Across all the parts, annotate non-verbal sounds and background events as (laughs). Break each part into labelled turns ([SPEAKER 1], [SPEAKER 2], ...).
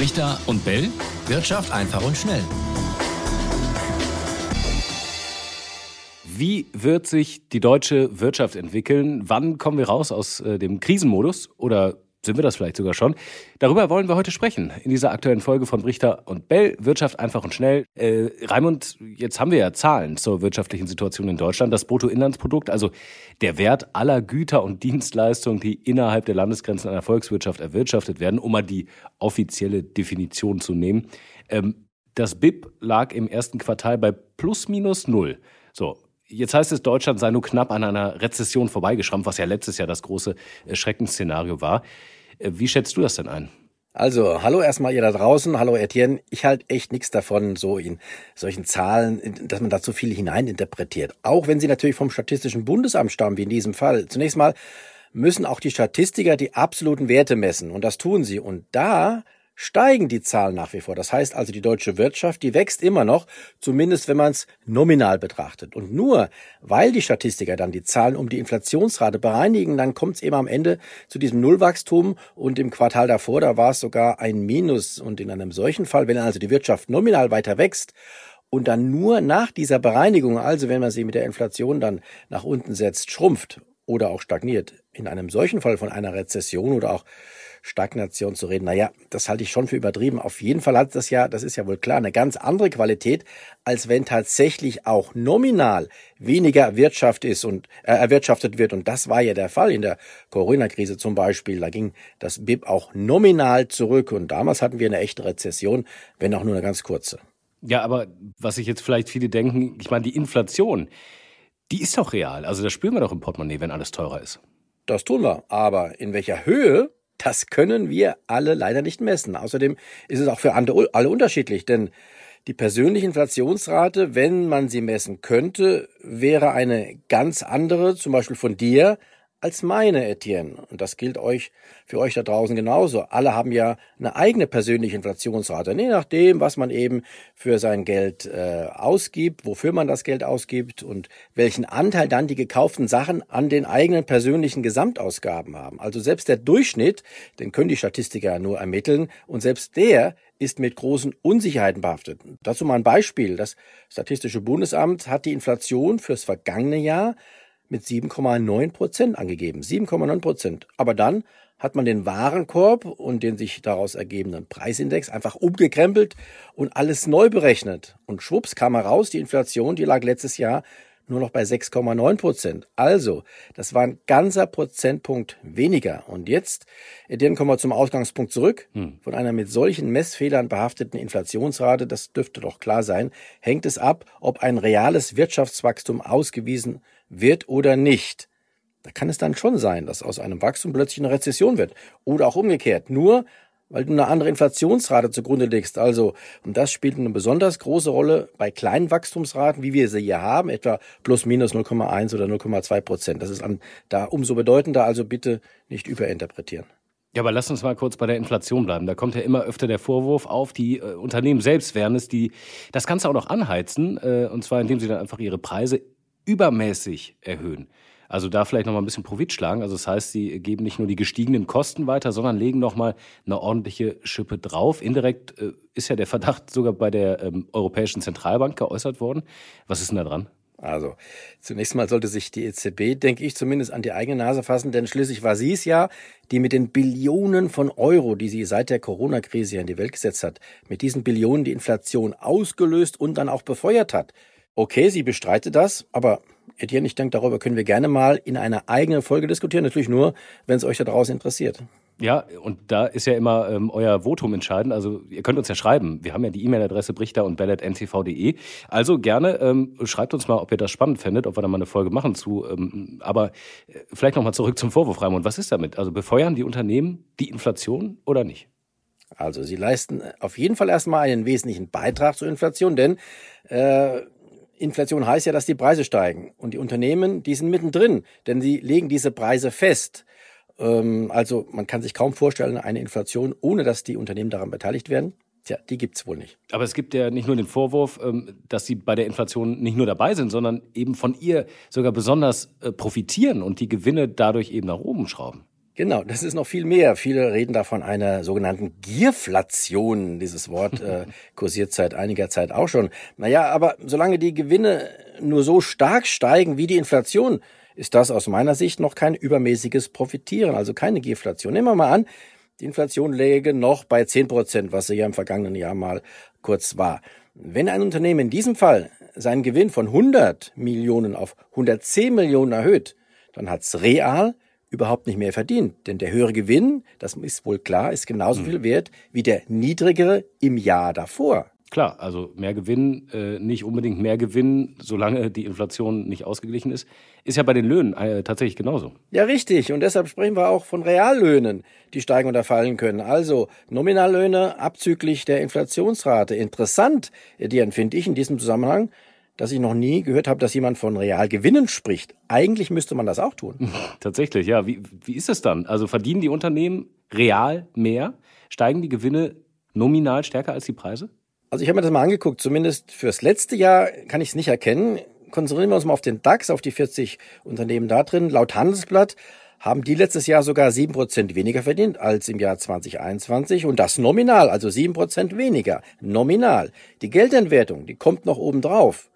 [SPEAKER 1] Brichter und Bell.
[SPEAKER 2] Wirtschaft einfach und schnell.
[SPEAKER 3] Wie wird sich die deutsche Wirtschaft entwickeln? Wann kommen wir raus aus äh, dem Krisenmodus? Oder sind wir das vielleicht sogar schon? Darüber wollen wir heute sprechen in dieser aktuellen Folge von Brichter und Bell. Wirtschaft einfach und schnell. Äh, Raimund, jetzt haben wir ja Zahlen zur wirtschaftlichen Situation in Deutschland. Das Bruttoinlandsprodukt, also der Wert aller Güter und Dienstleistungen, die innerhalb der Landesgrenzen einer Volkswirtschaft erwirtschaftet werden, um mal die offizielle Definition zu nehmen. Ähm, das BIP lag im ersten Quartal bei plus minus null. So, Jetzt heißt es, Deutschland sei nur knapp an einer Rezession vorbeigeschrammt, was ja letztes Jahr das große äh, Schreckensszenario war. Äh, wie schätzt du das denn ein?
[SPEAKER 4] Also, hallo erstmal ihr da draußen, hallo Etienne. Ich halte echt nichts davon, so in solchen Zahlen, dass man da zu viel hineininterpretiert. Auch wenn sie natürlich vom Statistischen Bundesamt stammen, wie in diesem Fall. Zunächst mal müssen auch die Statistiker die absoluten Werte messen. Und das tun sie. Und da steigen die Zahlen nach wie vor. Das heißt also, die deutsche Wirtschaft, die wächst immer noch, zumindest wenn man es nominal betrachtet. Und nur weil die Statistiker dann die Zahlen um die Inflationsrate bereinigen, dann kommt es eben am Ende zu diesem Nullwachstum und im Quartal davor, da war es sogar ein Minus. Und in einem solchen Fall, wenn also die Wirtschaft nominal weiter wächst, und dann nur nach dieser Bereinigung, also wenn man sie mit der Inflation dann nach unten setzt, schrumpft oder auch stagniert, in einem solchen Fall von einer Rezession oder auch Stagnation zu reden. Naja, das halte ich schon für übertrieben. Auf jeden Fall hat das ja, das ist ja wohl klar, eine ganz andere Qualität, als wenn tatsächlich auch nominal weniger Wirtschaft ist und äh, erwirtschaftet wird. Und das war ja der Fall in der Corona-Krise zum Beispiel. Da ging das BIP auch nominal zurück. Und damals hatten wir eine echte Rezession, wenn auch nur eine ganz kurze.
[SPEAKER 3] Ja, aber was sich jetzt vielleicht viele denken, ich meine, die Inflation, die ist doch real. Also das spüren wir doch im Portemonnaie, wenn alles teurer ist.
[SPEAKER 4] Das tun wir. Aber in welcher Höhe das können wir alle leider nicht messen. Außerdem ist es auch für alle unterschiedlich, denn die persönliche Inflationsrate, wenn man sie messen könnte, wäre eine ganz andere, zum Beispiel von dir, als meine, Etienne. Und das gilt euch für euch da draußen genauso. Alle haben ja eine eigene persönliche Inflationsrate, je nachdem, was man eben für sein Geld äh, ausgibt, wofür man das Geld ausgibt und welchen Anteil dann die gekauften Sachen an den eigenen persönlichen Gesamtausgaben haben. Also selbst der Durchschnitt, den können die Statistiker nur ermitteln und selbst der ist mit großen Unsicherheiten behaftet. Dazu mal ein Beispiel. Das Statistische Bundesamt hat die Inflation fürs vergangene Jahr mit 7,9 Prozent angegeben. 7,9 Prozent. Aber dann hat man den Warenkorb und den sich daraus ergebenden Preisindex einfach umgekrempelt und alles neu berechnet. Und schwupps kam heraus, die Inflation, die lag letztes Jahr nur noch bei 6,9 Prozent. Also, das war ein ganzer Prozentpunkt weniger. Und jetzt, dann kommen wir zum Ausgangspunkt zurück. Hm. Von einer mit solchen Messfehlern behafteten Inflationsrate, das dürfte doch klar sein, hängt es ab, ob ein reales Wirtschaftswachstum ausgewiesen wird oder nicht. Da kann es dann schon sein, dass aus einem Wachstum plötzlich eine Rezession wird. Oder auch umgekehrt. Nur weil du eine andere Inflationsrate zugrunde legst. Also, und das spielt eine besonders große Rolle bei kleinen Wachstumsraten, wie wir sie hier haben, etwa plus minus 0,1 oder 0,2 Prozent. Das ist an, da umso bedeutender, also bitte nicht überinterpretieren.
[SPEAKER 3] Ja, aber lass uns mal kurz bei der Inflation bleiben. Da kommt ja immer öfter der Vorwurf auf, die äh, Unternehmen selbst wären es, die das Ganze auch noch anheizen, äh, und zwar indem sie dann einfach ihre Preise übermäßig erhöhen. Also da vielleicht noch mal ein bisschen Profit schlagen. Also das heißt, sie geben nicht nur die gestiegenen Kosten weiter, sondern legen noch mal eine ordentliche Schippe drauf. Indirekt äh, ist ja der Verdacht sogar bei der ähm, Europäischen Zentralbank geäußert worden. Was ist denn da dran?
[SPEAKER 4] Also zunächst mal sollte sich die EZB, denke ich, zumindest an die eigene Nase fassen, denn schließlich war sie es ja, die mit den Billionen von Euro, die sie seit der Corona-Krise in die Welt gesetzt hat, mit diesen Billionen die Inflation ausgelöst und dann auch befeuert hat. Okay, sie bestreitet das, aber Etienne, ich denke, darüber können wir gerne mal in einer eigenen Folge diskutieren. Natürlich nur, wenn es euch da draußen interessiert.
[SPEAKER 3] Ja, und da ist ja immer ähm, euer Votum entscheidend. Also ihr könnt uns ja schreiben. Wir haben ja die E-Mail-Adresse brichter und bellet.ntv.de. Also gerne ähm, schreibt uns mal, ob ihr das spannend findet, ob wir da mal eine Folge machen zu. Ähm, aber äh, vielleicht nochmal zurück zum Vorwurf, Raimund. Was ist damit? Also befeuern die Unternehmen die Inflation oder nicht?
[SPEAKER 4] Also sie leisten auf jeden Fall erstmal einen wesentlichen Beitrag zur Inflation, denn äh, Inflation heißt ja, dass die Preise steigen. Und die Unternehmen, die sind mittendrin, denn sie legen diese Preise fest. Ähm, also man kann sich kaum vorstellen, eine Inflation, ohne dass die Unternehmen daran beteiligt werden. Tja, die gibt's wohl nicht.
[SPEAKER 3] Aber es gibt ja nicht nur den Vorwurf, ähm, dass sie bei der Inflation nicht nur dabei sind, sondern eben von ihr sogar besonders äh, profitieren und die Gewinne dadurch eben nach oben schrauben.
[SPEAKER 4] Genau, das ist noch viel mehr. Viele reden da von einer sogenannten Gierflation. Dieses Wort äh, (laughs) kursiert seit einiger Zeit auch schon. Naja, aber solange die Gewinne nur so stark steigen wie die Inflation, ist das aus meiner Sicht noch kein übermäßiges Profitieren, also keine Gierflation. Nehmen wir mal an, die Inflation läge noch bei 10 Prozent, was sie ja im vergangenen Jahr mal kurz war. Wenn ein Unternehmen in diesem Fall seinen Gewinn von 100 Millionen auf 110 Millionen erhöht, dann hat's real überhaupt nicht mehr verdient. Denn der höhere Gewinn, das ist wohl klar, ist genauso hm. viel wert wie der niedrigere im Jahr davor.
[SPEAKER 3] Klar, also mehr Gewinn, äh, nicht unbedingt mehr Gewinn, solange die Inflation nicht ausgeglichen ist, ist ja bei den Löhnen äh, tatsächlich genauso.
[SPEAKER 4] Ja, richtig. Und deshalb sprechen wir auch von Reallöhnen, die steigen oder fallen können. Also Nominallöhne abzüglich der Inflationsrate. Interessant, die finde ich in diesem Zusammenhang, dass ich noch nie gehört habe, dass jemand von Realgewinnen spricht. Eigentlich müsste man das auch tun. (laughs)
[SPEAKER 3] Tatsächlich, ja. Wie, wie ist es dann? Also verdienen die Unternehmen real mehr? Steigen die Gewinne nominal stärker als die Preise?
[SPEAKER 4] Also ich habe mir das mal angeguckt, zumindest fürs letzte Jahr kann ich es nicht erkennen. Konzentrieren wir uns mal auf den DAX, auf die 40 Unternehmen da drin. Laut Handelsblatt haben die letztes Jahr sogar sieben Prozent weniger verdient als im Jahr 2021 und das nominal, also sieben Prozent weniger, nominal. Die Geldentwertung, die kommt noch oben drauf.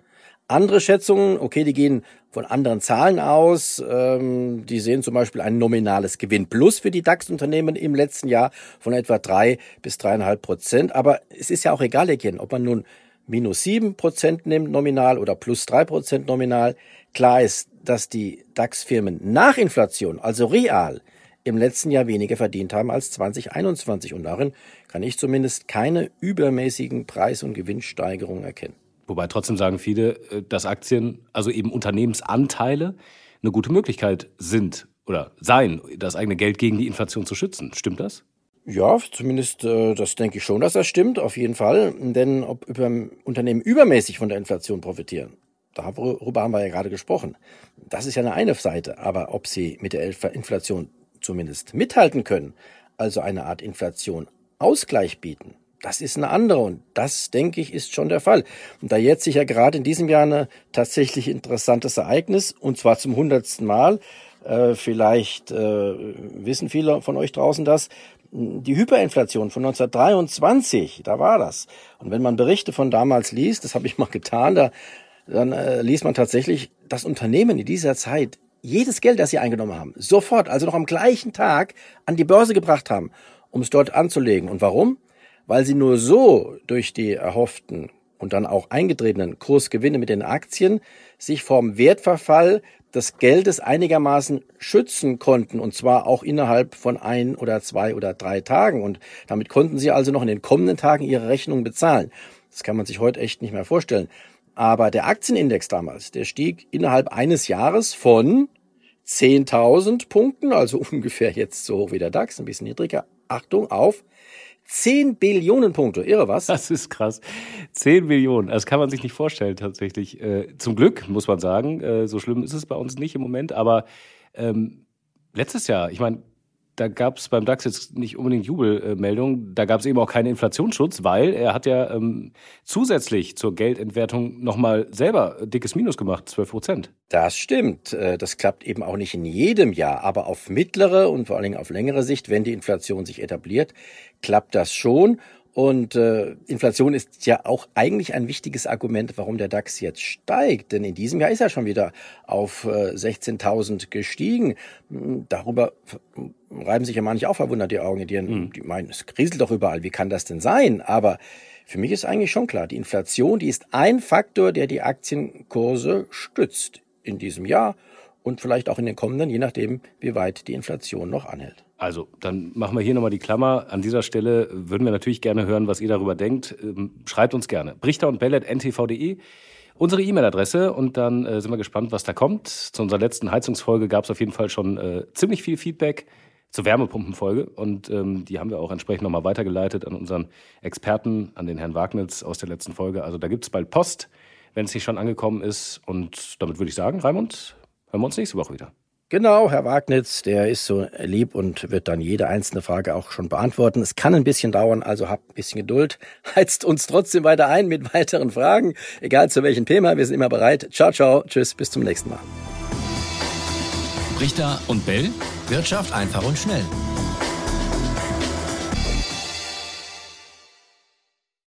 [SPEAKER 4] Andere Schätzungen, okay, die gehen von anderen Zahlen aus. Ähm, die sehen zum Beispiel ein nominales Gewinn plus für die DAX-Unternehmen im letzten Jahr von etwa drei bis dreieinhalb Prozent. Aber es ist ja auch egal, Etienne, ob man nun minus sieben Prozent nimmt nominal oder plus drei Prozent nominal. Klar ist, dass die DAX-Firmen nach Inflation, also real, im letzten Jahr weniger verdient haben als 2021. Und darin kann ich zumindest keine übermäßigen Preis- und Gewinnsteigerungen erkennen.
[SPEAKER 3] Wobei trotzdem sagen viele, äh, dass Aktien, also eben Unternehmensanteile, eine gute Möglichkeit sind oder seien, das eigene Geld gegen die Inflation zu schützen. Stimmt das?
[SPEAKER 4] Ja, zumindest äh, das denke ich schon, dass das stimmt, auf jeden Fall. Denn ob über Unternehmen übermäßig von der Inflation profitieren, darüber haben wir ja gerade gesprochen. Das ist ja eine eine Seite. Aber ob sie mit der Inflation zumindest mithalten können, also eine Art Inflation Ausgleich bieten, das ist eine andere und das, denke ich, ist schon der Fall. Und da jetzt sich ja gerade in diesem Jahr ein tatsächlich interessantes Ereignis, und zwar zum hundertsten Mal, äh, vielleicht äh, wissen viele von euch draußen das, die Hyperinflation von 1923, da war das. Und wenn man Berichte von damals liest, das habe ich mal getan, da, dann äh, liest man tatsächlich, dass Unternehmen in dieser Zeit jedes Geld, das sie eingenommen haben, sofort, also noch am gleichen Tag, an die Börse gebracht haben, um es dort anzulegen. Und warum? Weil sie nur so durch die erhofften und dann auch eingetretenen Kursgewinne mit den Aktien sich vom Wertverfall des Geldes einigermaßen schützen konnten, und zwar auch innerhalb von ein oder zwei oder drei Tagen. Und damit konnten sie also noch in den kommenden Tagen ihre Rechnung bezahlen. Das kann man sich heute echt nicht mehr vorstellen. Aber der Aktienindex damals, der stieg innerhalb eines Jahres von 10.000 Punkten, also (laughs) ungefähr jetzt so hoch wie der DAX, ein bisschen niedriger, Achtung, auf 10 Billionen Punkte, irre was?
[SPEAKER 3] Das ist krass. 10 Billionen, das kann man sich nicht vorstellen tatsächlich. Äh, zum Glück, muss man sagen, äh, so schlimm ist es bei uns nicht im Moment, aber ähm, letztes Jahr, ich meine, da gab es beim DAX jetzt nicht unbedingt Jubelmeldungen. Da gab es eben auch keinen Inflationsschutz, weil er hat ja ähm, zusätzlich zur Geldentwertung nochmal selber dickes Minus gemacht, 12 Prozent.
[SPEAKER 4] Das stimmt. Äh, das klappt eben auch nicht in jedem Jahr, aber auf mittlere und vor allen Dingen auf längere Sicht, wenn die Inflation sich etabliert, klappt das schon. Und äh, Inflation ist ja auch eigentlich ein wichtiges Argument, warum der DAX jetzt steigt. Denn in diesem Jahr ist er schon wieder auf äh, 16.000 gestiegen. Hm, darüber reiben sich ja manche auch verwundert die Augen. Die, mhm. die meinen, es kriselt doch überall. Wie kann das denn sein? Aber für mich ist eigentlich schon klar, die Inflation, die ist ein Faktor, der die Aktienkurse stützt in diesem Jahr und vielleicht auch in den kommenden, je nachdem, wie weit die Inflation noch anhält.
[SPEAKER 3] Also, dann machen wir hier nochmal die Klammer. An dieser Stelle würden wir natürlich gerne hören, was ihr darüber denkt. Ähm, schreibt uns gerne. Brichter und ntv.de. Unsere E-Mail-Adresse und dann äh, sind wir gespannt, was da kommt. Zu unserer letzten Heizungsfolge gab es auf jeden Fall schon äh, ziemlich viel Feedback zur Wärmepumpenfolge und ähm, die haben wir auch entsprechend nochmal weitergeleitet an unseren Experten, an den Herrn Wagnitz aus der letzten Folge. Also da gibt es bald Post, wenn es nicht schon angekommen ist. Und damit würde ich sagen, Raimund, hören wir uns nächste Woche wieder.
[SPEAKER 4] Genau, Herr Wagnitz, der ist so lieb und wird dann jede einzelne Frage auch schon beantworten. Es kann ein bisschen dauern, also habt ein bisschen Geduld. (laughs) Heizt uns trotzdem weiter ein mit weiteren Fragen, egal zu welchem Thema. Wir sind immer bereit. Ciao, ciao, tschüss, bis zum nächsten Mal.
[SPEAKER 2] Richter und Bell Wirtschaft einfach und schnell.